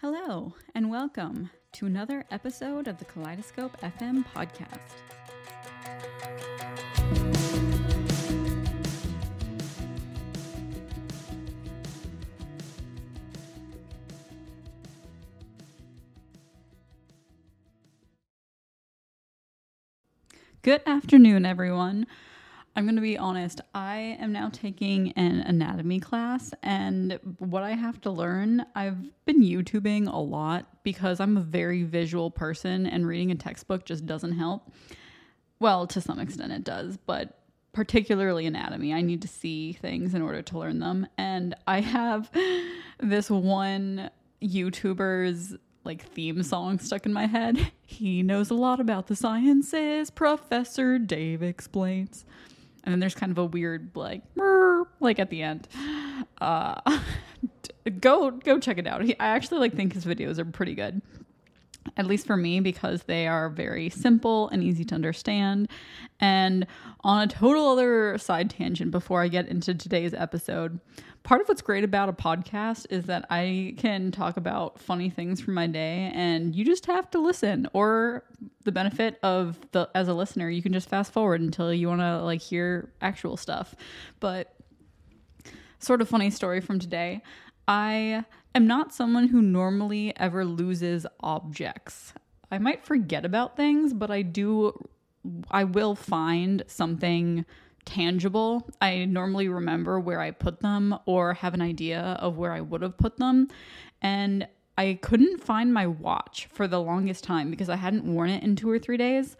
Hello, and welcome to another episode of the Kaleidoscope FM podcast. Good afternoon, everyone. I'm going to be honest, I am now taking an anatomy class, and what I have to learn, I've been YouTubing a lot because I'm a very visual person, and reading a textbook just doesn't help. Well, to some extent, it does, but particularly anatomy, I need to see things in order to learn them. And I have this one YouTuber's like theme song stuck in my head. He knows a lot about the sciences, Professor Dave explains and then there's kind of a weird like like at the end. Uh, go go check it out. He, I actually like think his videos are pretty good. At least for me, because they are very simple and easy to understand. And on a total other side tangent, before I get into today's episode, part of what's great about a podcast is that I can talk about funny things from my day and you just have to listen or the benefit of the as a listener you can just fast forward until you want to like hear actual stuff. But sort of funny story from today. I am not someone who normally ever loses objects. I might forget about things, but I do I will find something tangible. I normally remember where I put them or have an idea of where I would have put them. And I couldn't find my watch for the longest time because I hadn't worn it in two or three days.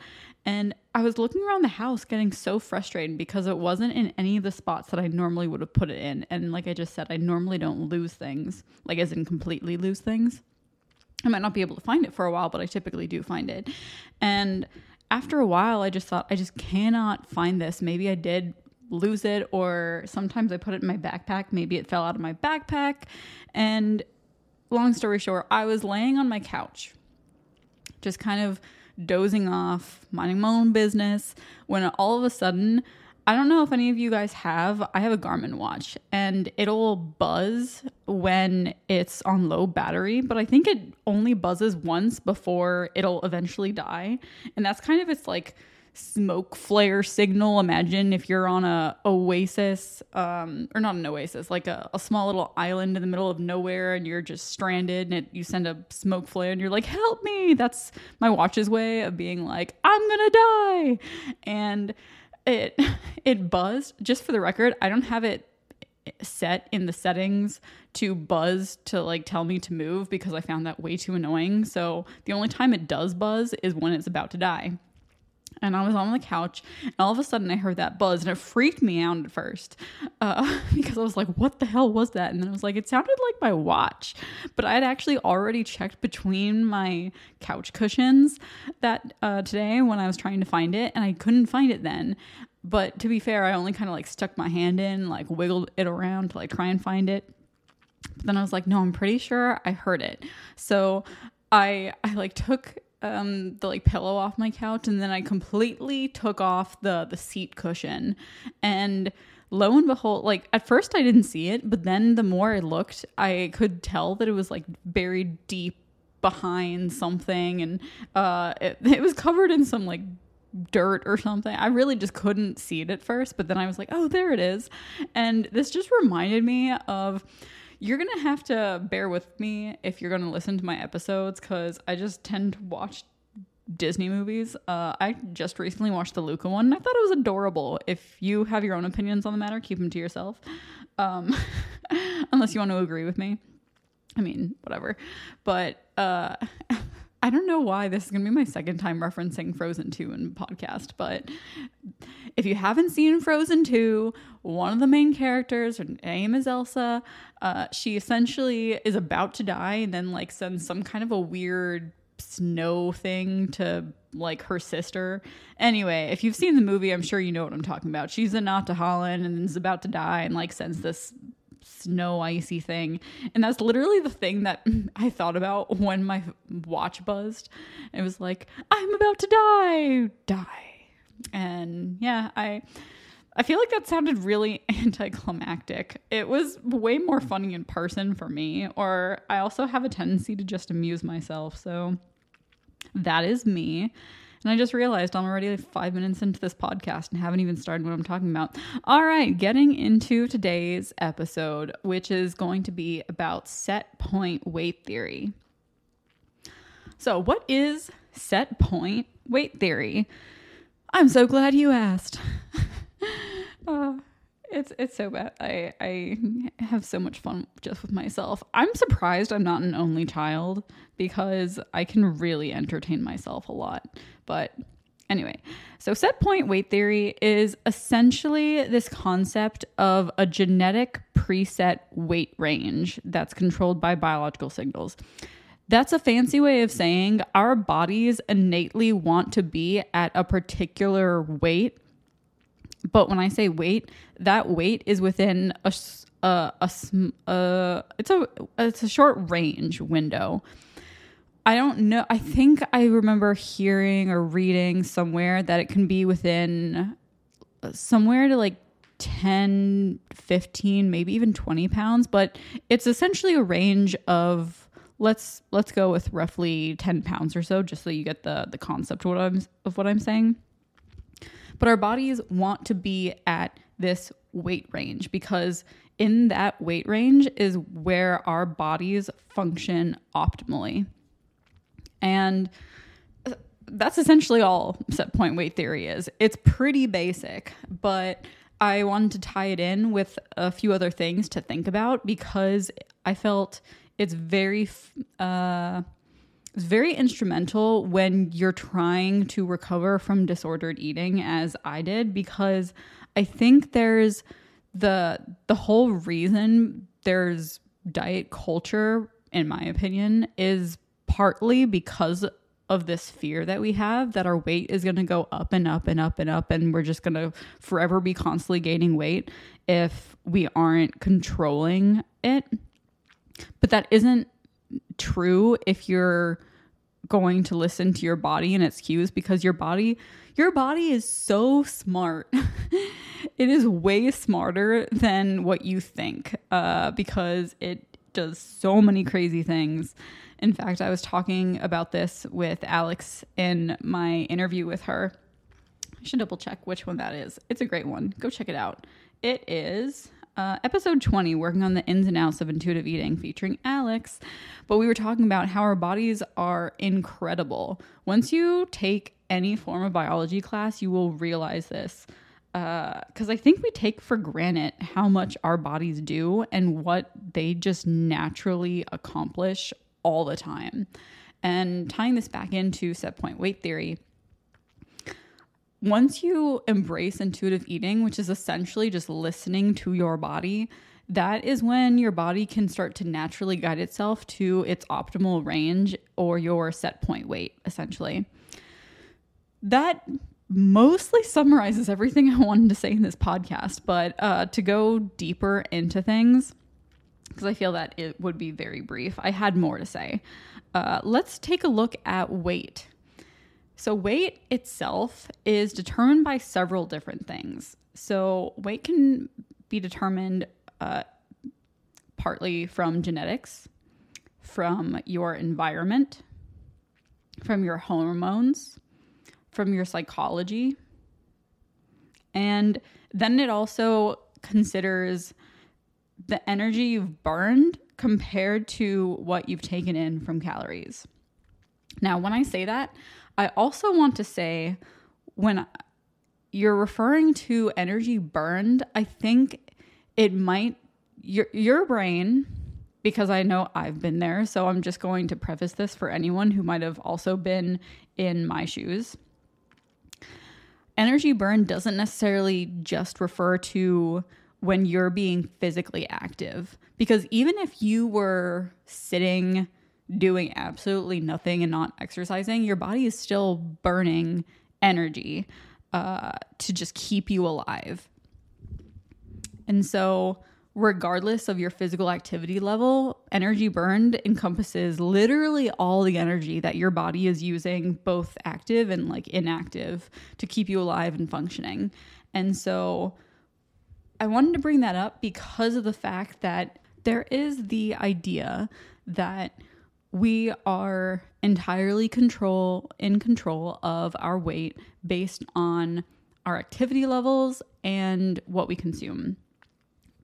And I was looking around the house getting so frustrated because it wasn't in any of the spots that I normally would have put it in. And like I just said, I normally don't lose things, like as in completely lose things. I might not be able to find it for a while, but I typically do find it. And after a while, I just thought, I just cannot find this. Maybe I did lose it, or sometimes I put it in my backpack. Maybe it fell out of my backpack. And long story short, I was laying on my couch, just kind of dozing off, minding my own business, when all of a sudden, I don't know if any of you guys have. I have a Garmin watch and it'll buzz when it's on low battery, but I think it only buzzes once before it'll eventually die. And that's kind of its like smoke flare signal. Imagine if you're on a oasis, um, or not an oasis, like a, a, small little island in the middle of nowhere, and you're just stranded, and it, you send a smoke flare, and you're like, "Help me!" That's my watch's way of being like, "I'm gonna die," and it it buzzed. Just for the record, I don't have it set in the settings to buzz to like tell me to move because I found that way too annoying. So the only time it does buzz is when it's about to die and I was on the couch, and all of a sudden I heard that buzz, and it freaked me out at first uh, because I was like, "What the hell was that?" And then I was like, "It sounded like my watch," but I had actually already checked between my couch cushions that uh, today when I was trying to find it, and I couldn't find it then. But to be fair, I only kind of like stuck my hand in, like wiggled it around to like try and find it. But then I was like, "No, I'm pretty sure I heard it." So I I like took um the like pillow off my couch and then I completely took off the the seat cushion and lo and behold like at first I didn't see it but then the more I looked I could tell that it was like buried deep behind something and uh it, it was covered in some like dirt or something. I really just couldn't see it at first, but then I was like, "Oh, there it is." And this just reminded me of you're going to have to bear with me if you're going to listen to my episodes because I just tend to watch Disney movies. Uh, I just recently watched the Luca one and I thought it was adorable. If you have your own opinions on the matter, keep them to yourself. Um, unless you want to agree with me. I mean, whatever. But uh, I don't know why this is going to be my second time referencing Frozen 2 in podcast, but if you haven't seen Frozen 2, one of the main characters, her name is Elsa. Uh, she essentially is about to die and then like sends some kind of a weird snow thing to like her sister. Anyway, if you've seen the movie, I'm sure you know what I'm talking about. She's Ahtohallan and is about to die and like sends this snow icy thing. And that's literally the thing that I thought about when my watch buzzed. It was like, I'm about to die, die. And yeah, I I feel like that sounded really anticlimactic. It was way more funny in person for me, or I also have a tendency to just amuse myself. So that is me. And I just realized I'm already like five minutes into this podcast and haven't even started what I'm talking about. All right, getting into today's episode, which is going to be about set point weight theory. So, what is set point weight theory? I'm so glad you asked. uh, it's it's so bad. I I have so much fun just with myself. I'm surprised I'm not an only child because I can really entertain myself a lot. But anyway, so set point weight theory is essentially this concept of a genetic preset weight range that's controlled by biological signals. That's a fancy way of saying our bodies innately want to be at a particular weight but when I say weight, that weight is within a a, a, a it's a it's a short range window. I don't know. I think I remember hearing or reading somewhere that it can be within somewhere to like 10, 15, maybe even 20 pounds, but it's essentially a range of let's let's go with roughly 10 pounds or so just so you get the the concept of what I'm of what I'm saying. But our bodies want to be at this weight range because in that weight range is where our bodies function optimally. And that's essentially all set point weight theory is. It's pretty basic, but I wanted to tie it in with a few other things to think about because I felt it's very uh, it's very instrumental when you're trying to recover from disordered eating as I did because I think there's the the whole reason there's diet culture in my opinion is partly because of this fear that we have that our weight is going to go up and up and up and up and we're just going to forever be constantly gaining weight if we aren't controlling it. But that isn't true if you're going to listen to your body and its cues because your body your body is so smart. It is way smarter than what you think uh, because it does so many crazy things. In fact i was talking about this with alex in my interview with her. I should double check which one that is. It's a great one. Go check it out. It is uh, episode 20, working on the ins and outs of intuitive eating, featuring Alex. But we were talking about how our bodies are incredible. Once you take any form of biology class, you will realize this. Because uh, I think we take for granted how much our bodies do and what they just naturally accomplish all the time. And tying this back into set point weight theory, once you embrace intuitive eating, which is essentially just listening to your body, that is when your body can start to naturally guide itself to its optimal range or your set point weight, essentially. That mostly summarizes everything I wanted to say in this podcast, but uh, to go deeper into things, because I feel that it would be very brief, I had more to say. Uh, let's take a look at weight so, weight itself is determined by several different things. So, weight can be determined uh, partly from genetics, from your environment, from your hormones, from your psychology. And then it also considers the energy you've burned compared to what you've taken in from calories. Now, when I say that, I also want to say when you're referring to energy burned, I think it might your your brain because I know I've been there, so I'm just going to preface this for anyone who might have also been in my shoes. Energy burn doesn't necessarily just refer to when you're being physically active because even if you were sitting doing absolutely nothing and not exercising, your body is still burning energy uh, to just keep you alive. And so, regardless of your physical activity level, energy burned encompasses literally all the energy that your body is using, both active and like inactive, to keep you alive and functioning. And so, I wanted to bring that up because of the fact that there is the idea that we are entirely control in control of our weight based on our activity levels and what we consume.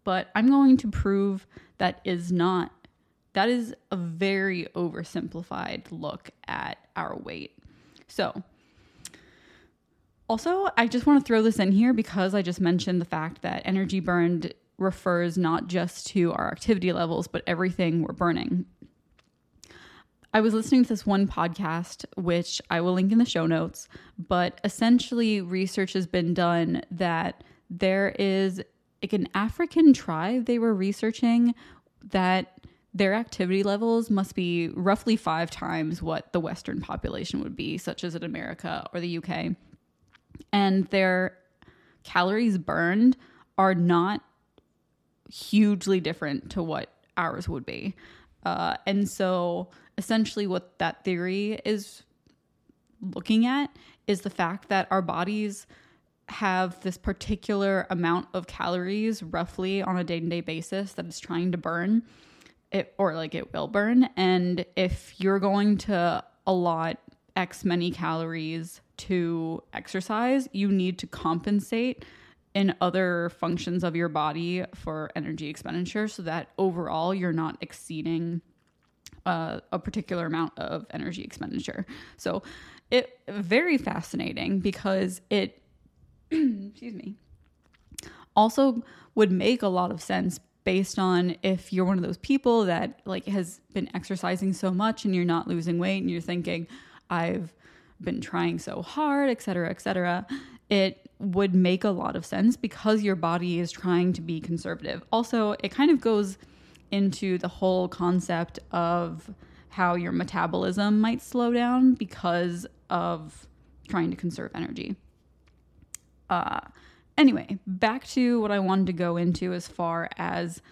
But I'm going to prove that is not that is a very oversimplified look at our weight. So, also, I just want to throw this in here because I just mentioned the fact that energy burned refers not just to our activity levels, but everything we're burning. I was listening to this one podcast, which I will link in the show notes, but essentially, research has been done that there is like an African tribe they were researching that their activity levels must be roughly five times what the Western population would be, such as in America or the UK. And their calories burned are not hugely different to what ours would be. Uh, and so essentially, what that theory is looking at is the fact that our bodies have this particular amount of calories roughly on a day-to-day basis that it's trying to burn it or like it will burn. And if you're going to allot x many calories to exercise you need to compensate in other functions of your body for energy expenditure so that overall you're not exceeding uh, a particular amount of energy expenditure. So it very fascinating because it excuse me also would make a lot of sense based on if you're one of those people that like has been exercising so much and you're not losing weight and you're thinking I've been trying so hard, et cetera, et cetera, it would make a lot of sense because your body is trying to be conservative. Also, it kind of goes into the whole concept of how your metabolism might slow down because of trying to conserve energy. Uh, anyway, back to what I wanted to go into as far as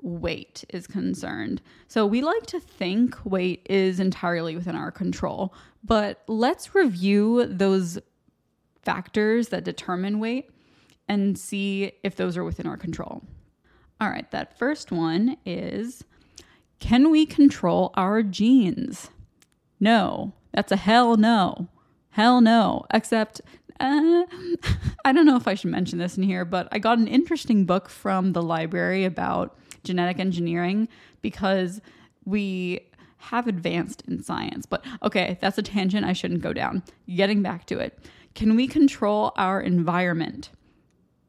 weight is concerned. So, we like to think weight is entirely within our control, but let's review those factors that determine weight and see if those are within our control. All right, that first one is can we control our genes? No, that's a hell no. Hell no. Except, uh, I don't know if I should mention this in here, but I got an interesting book from the library about genetic engineering because we have advanced in science. But okay, that's a tangent I shouldn't go down. Getting back to it. Can we control our environment?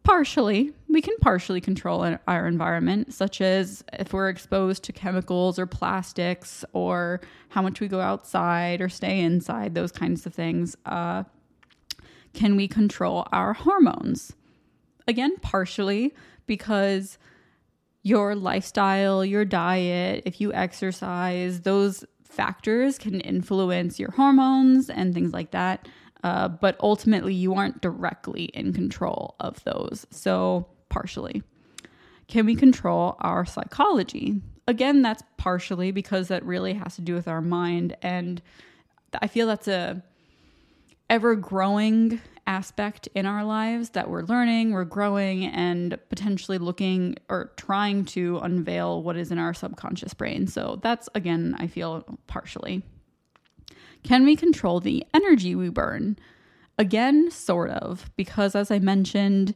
Partially, we can partially control our environment, such as if we're exposed to chemicals or plastics, or how much we go outside or stay inside, those kinds of things. Uh, can we control our hormones? Again, partially, because your lifestyle, your diet, if you exercise, those factors can influence your hormones and things like that. Uh, but ultimately, you aren't directly in control of those. So, partially. Can we control our psychology? Again, that's partially because that really has to do with our mind. And I feel that's a ever growing aspect in our lives that we're learning, we're growing, and potentially looking or trying to unveil what is in our subconscious brain. So that's, again, I feel partially. Can we control the energy we burn? Again, sort of, because as I mentioned,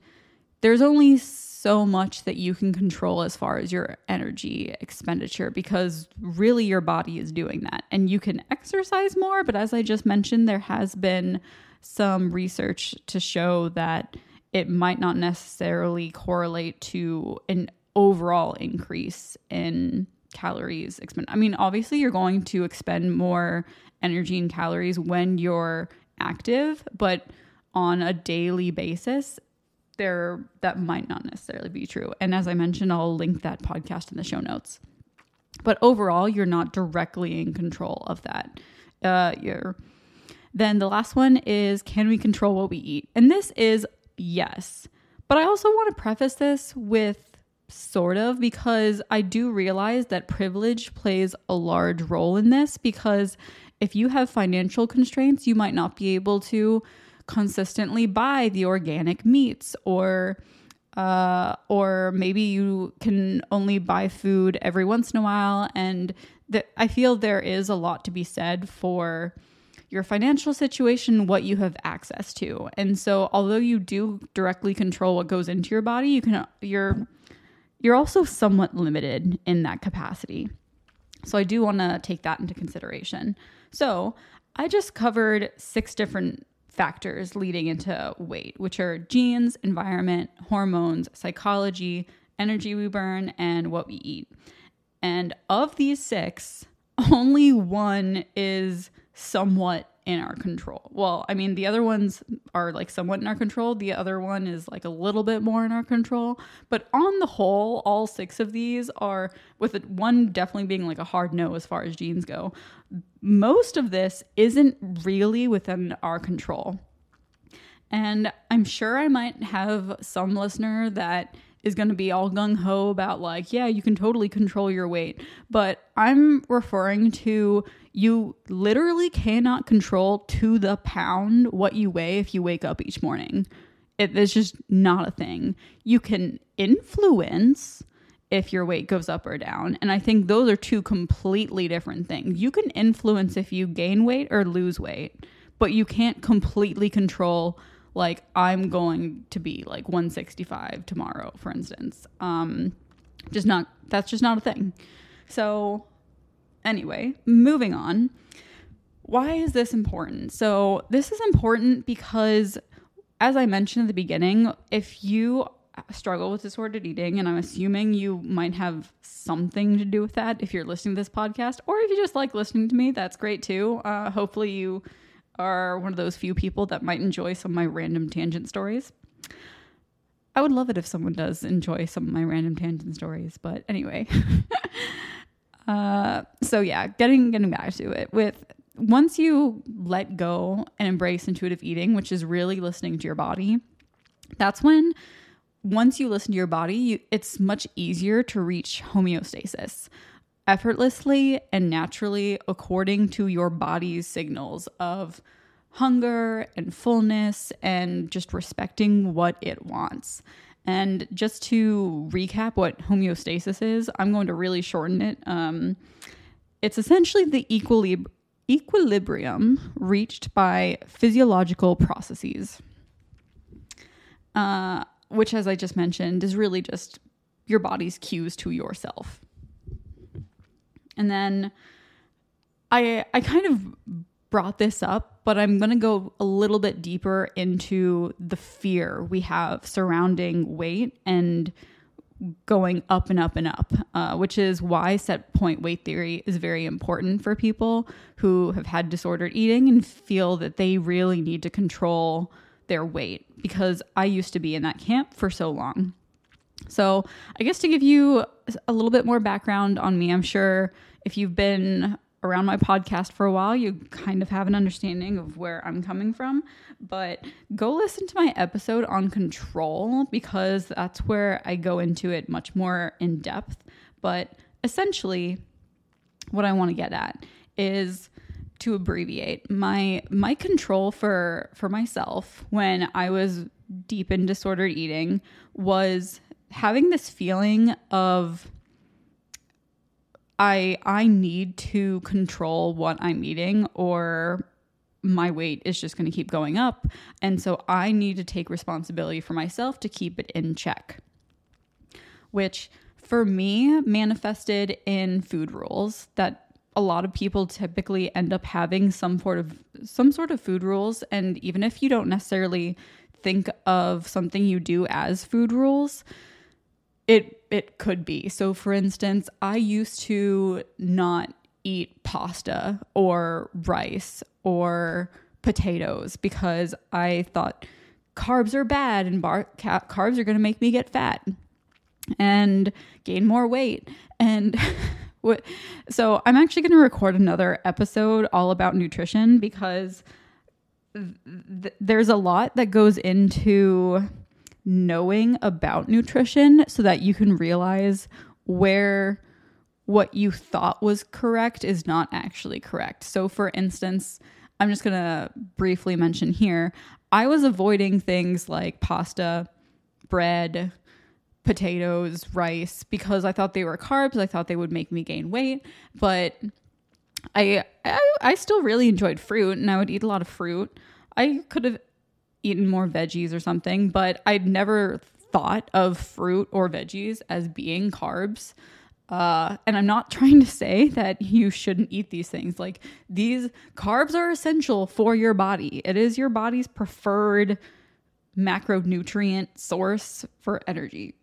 there's only so much that you can control as far as your energy expenditure because really your body is doing that. And you can exercise more, but as I just mentioned, there has been some research to show that it might not necessarily correlate to an overall increase in calories expend. I mean, obviously you're going to expend more energy and calories when you're active, but on a daily basis, there that might not necessarily be true. And as I mentioned, I'll link that podcast in the show notes. But overall, you're not directly in control of that. Uh, you're then the last one is can we control what we eat? And this is yes. But I also want to preface this with sort of because I do realize that privilege plays a large role in this because if you have financial constraints, you might not be able to consistently buy the organic meats or uh, or maybe you can only buy food every once in a while. And I feel there is a lot to be said for your financial situation, what you have access to. And so, although you do directly control what goes into your body, you can you're you're also somewhat limited in that capacity. So I do want to take that into consideration. So I just covered six different factors leading into weight, which are genes, environment, hormones, psychology, energy we burn, and what we eat. And of these six, only one is somewhat in our control. Well, I mean, the other ones are like somewhat in our control. The other one is like a little bit more in our control. But on the whole, all six of these are, with one definitely being like a hard no as far as genes go, most of this isn't really within our control. And I'm sure I might have some listener that is going to be all gung ho about, like, yeah, you can totally control your weight. But I'm referring to you literally cannot control to the pound what you weigh if you wake up each morning. It is just not a thing. You can influence if your weight goes up or down. And I think those are two completely different things. You can influence if you gain weight or lose weight, but you can't completely control like I'm going to be like 165 tomorrow, for instance. Um, just not that's just not a thing. So anyway, moving on. Why is this important? So this is important because as I mentioned at the beginning, if you struggle with disordered eating, and I'm assuming you might have something to do with that if you're listening to this podcast, or if you just like listening to me, that's great too. Uh, hopefully, you are one of those few people that might enjoy some of my random tangent stories. I would love it if someone does enjoy some of my random tangent stories, but anyway. uh, so yeah, getting getting back to it with once you let go and embrace intuitive eating, which is really listening to your body, that's when once you listen to your body, you, it's much easier to reach homeostasis effortlessly and naturally according to your body's signals of hunger and fullness and just respecting what it wants. And just to recap what homeostasis is, I'm going to really shorten it. Um, it's essentially the equilib- equilibrium reached by physiological processes, uh, which, as I just mentioned, is really just your body's cues to yourself. And then I I kind of brought this up, but I'm going to go a little bit deeper into the fear we have surrounding weight and going up and up and up, uh, which is why set point weight theory is very important for people who have had disordered eating and feel that they really need to control their weight because I used to be in that camp for so long. So, I guess to give you a little bit more background on me, I'm sure if you've been around my podcast for a while, you kind of have an understanding of where I'm coming from. But go listen to my episode on control because that's where I go into it much more in depth. But essentially, what I want to get at is to abbreviate my my control for for myself when I was deep in disordered eating was having this feeling of I I need to control what I'm eating or my weight is just going to keep going up and so I need to take responsibility for myself to keep it in check. Which for me manifested in food rules that a lot of people typically end up having some sort of some sort of food rules and even if you don't necessarily think of something you do as food rules, it it could be. So for instance, I used to not eat pasta or rice or potatoes because I thought carbs are bad and bar- ca- carbs are going to make me get fat and gain more weight and what so I'm actually going to record another episode all about nutrition because th- there's a lot that goes into knowing about nutrition so that you can realize where what you thought was correct is not actually correct. So, for instance, I'm just going to briefly mention here I was avoiding things like pasta, bread, potatoes, rice because I thought they were carbs. I thought they would make me gain weight, but I, I I still really enjoyed fruit and I would eat a lot of fruit. I could have eaten more veggies or something, but I'd never thought of fruit or veggies as being carbs. Uh, and I'm not trying to say that you shouldn't eat these things. Like these carbs are essential for your body. It is your body's preferred macronutrient source for energy.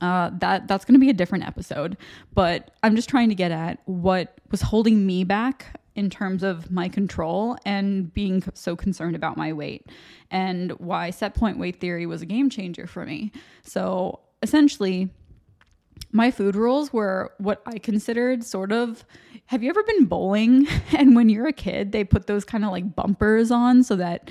Uh, that that's going to be a different episode, but I'm just trying to get at what was holding me back in terms of my control and being so concerned about my weight and why set point weight theory was a game changer for me. So essentially, my food rules were what I considered sort of. Have you ever been bowling? And when you're a kid, they put those kind of like bumpers on so that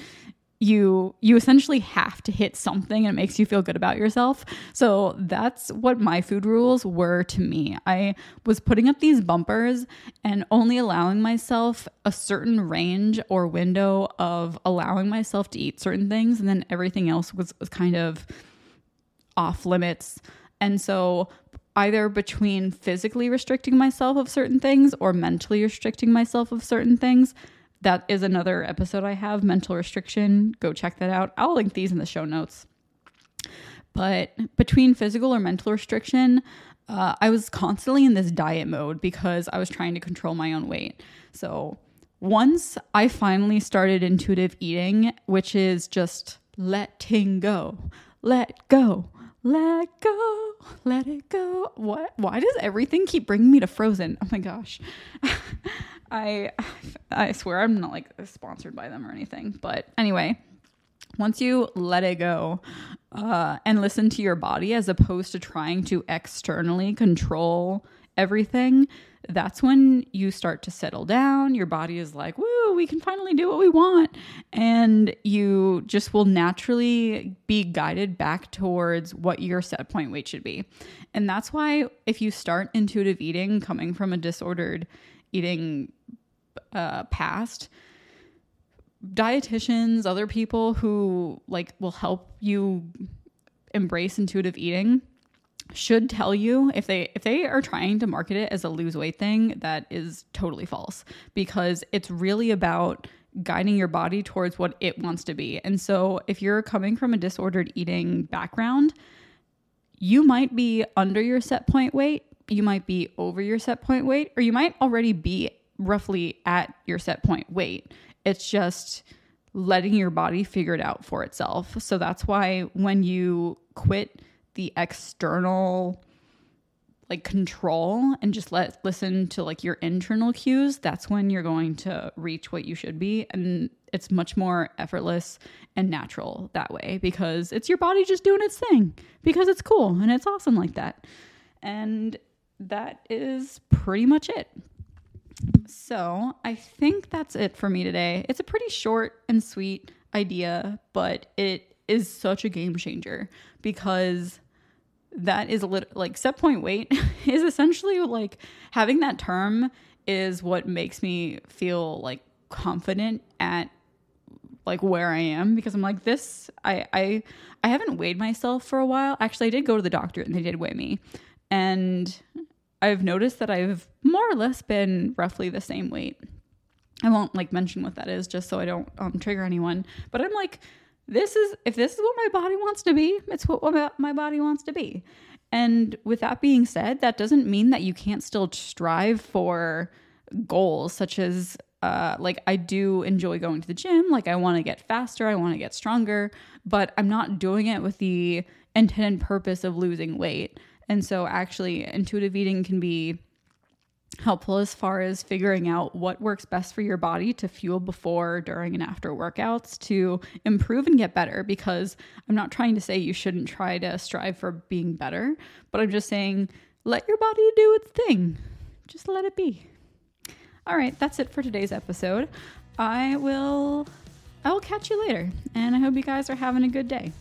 you you essentially have to hit something and it makes you feel good about yourself. So that's what my food rules were to me. I was putting up these bumpers and only allowing myself a certain range or window of allowing myself to eat certain things and then everything else was, was kind of off limits. And so either between physically restricting myself of certain things or mentally restricting myself of certain things that is another episode I have, mental restriction. Go check that out. I'll link these in the show notes. But between physical or mental restriction, uh, I was constantly in this diet mode because I was trying to control my own weight. So once I finally started intuitive eating, which is just letting go, let go, let go, let it go. What? Why does everything keep bringing me to Frozen? Oh my gosh. I I swear I'm not like sponsored by them or anything. But anyway, once you let it go uh, and listen to your body as opposed to trying to externally control everything, that's when you start to settle down. Your body is like, woo, we can finally do what we want. And you just will naturally be guided back towards what your set point weight should be. And that's why if you start intuitive eating coming from a disordered eating uh, past, dietitians, other people who like will help you embrace intuitive eating should tell you if they if they are trying to market it as a lose weight thing that is totally false because it's really about guiding your body towards what it wants to be. And so if you're coming from a disordered eating background, you might be under your set point weight, you might be over your set point weight, or you might already be roughly at your set point weight. It's just letting your body figure it out for itself. So that's why when you quit the external like control and just let listen to like your internal cues, that's when you're going to reach what you should be and it's much more effortless and natural that way because it's your body just doing its thing because it's cool and it's awesome like that. And that is pretty much it. So I think that's it for me today. It's a pretty short and sweet idea, but it is such a game changer because that is a little like set point weight is essentially like having that term is what makes me feel like confident at like where I am because I'm like this I I I haven't weighed myself for a while. Actually, I did go to the doctor and they did weigh me. And I've noticed that I've more or less been roughly the same weight. I won't like mention what that is just so I don't um, trigger anyone, but I'm like, this is if this is what my body wants to be, it's what my body wants to be. And with that being said, that doesn't mean that you can't still strive for goals such as uh, like I do enjoy going to the gym. Like I want to get faster, I want to get stronger, but I'm not doing it with the intended purpose of losing weight. And so, actually, intuitive eating can be helpful as far as figuring out what works best for your body to fuel before, during, and after workouts to improve and get better. Because I'm not trying to say you shouldn't try to strive for being better, but I'm just saying let your body do its thing. Just let it be. All right, that's it for today's episode. I will I will catch you later, and I hope you guys are having a good day.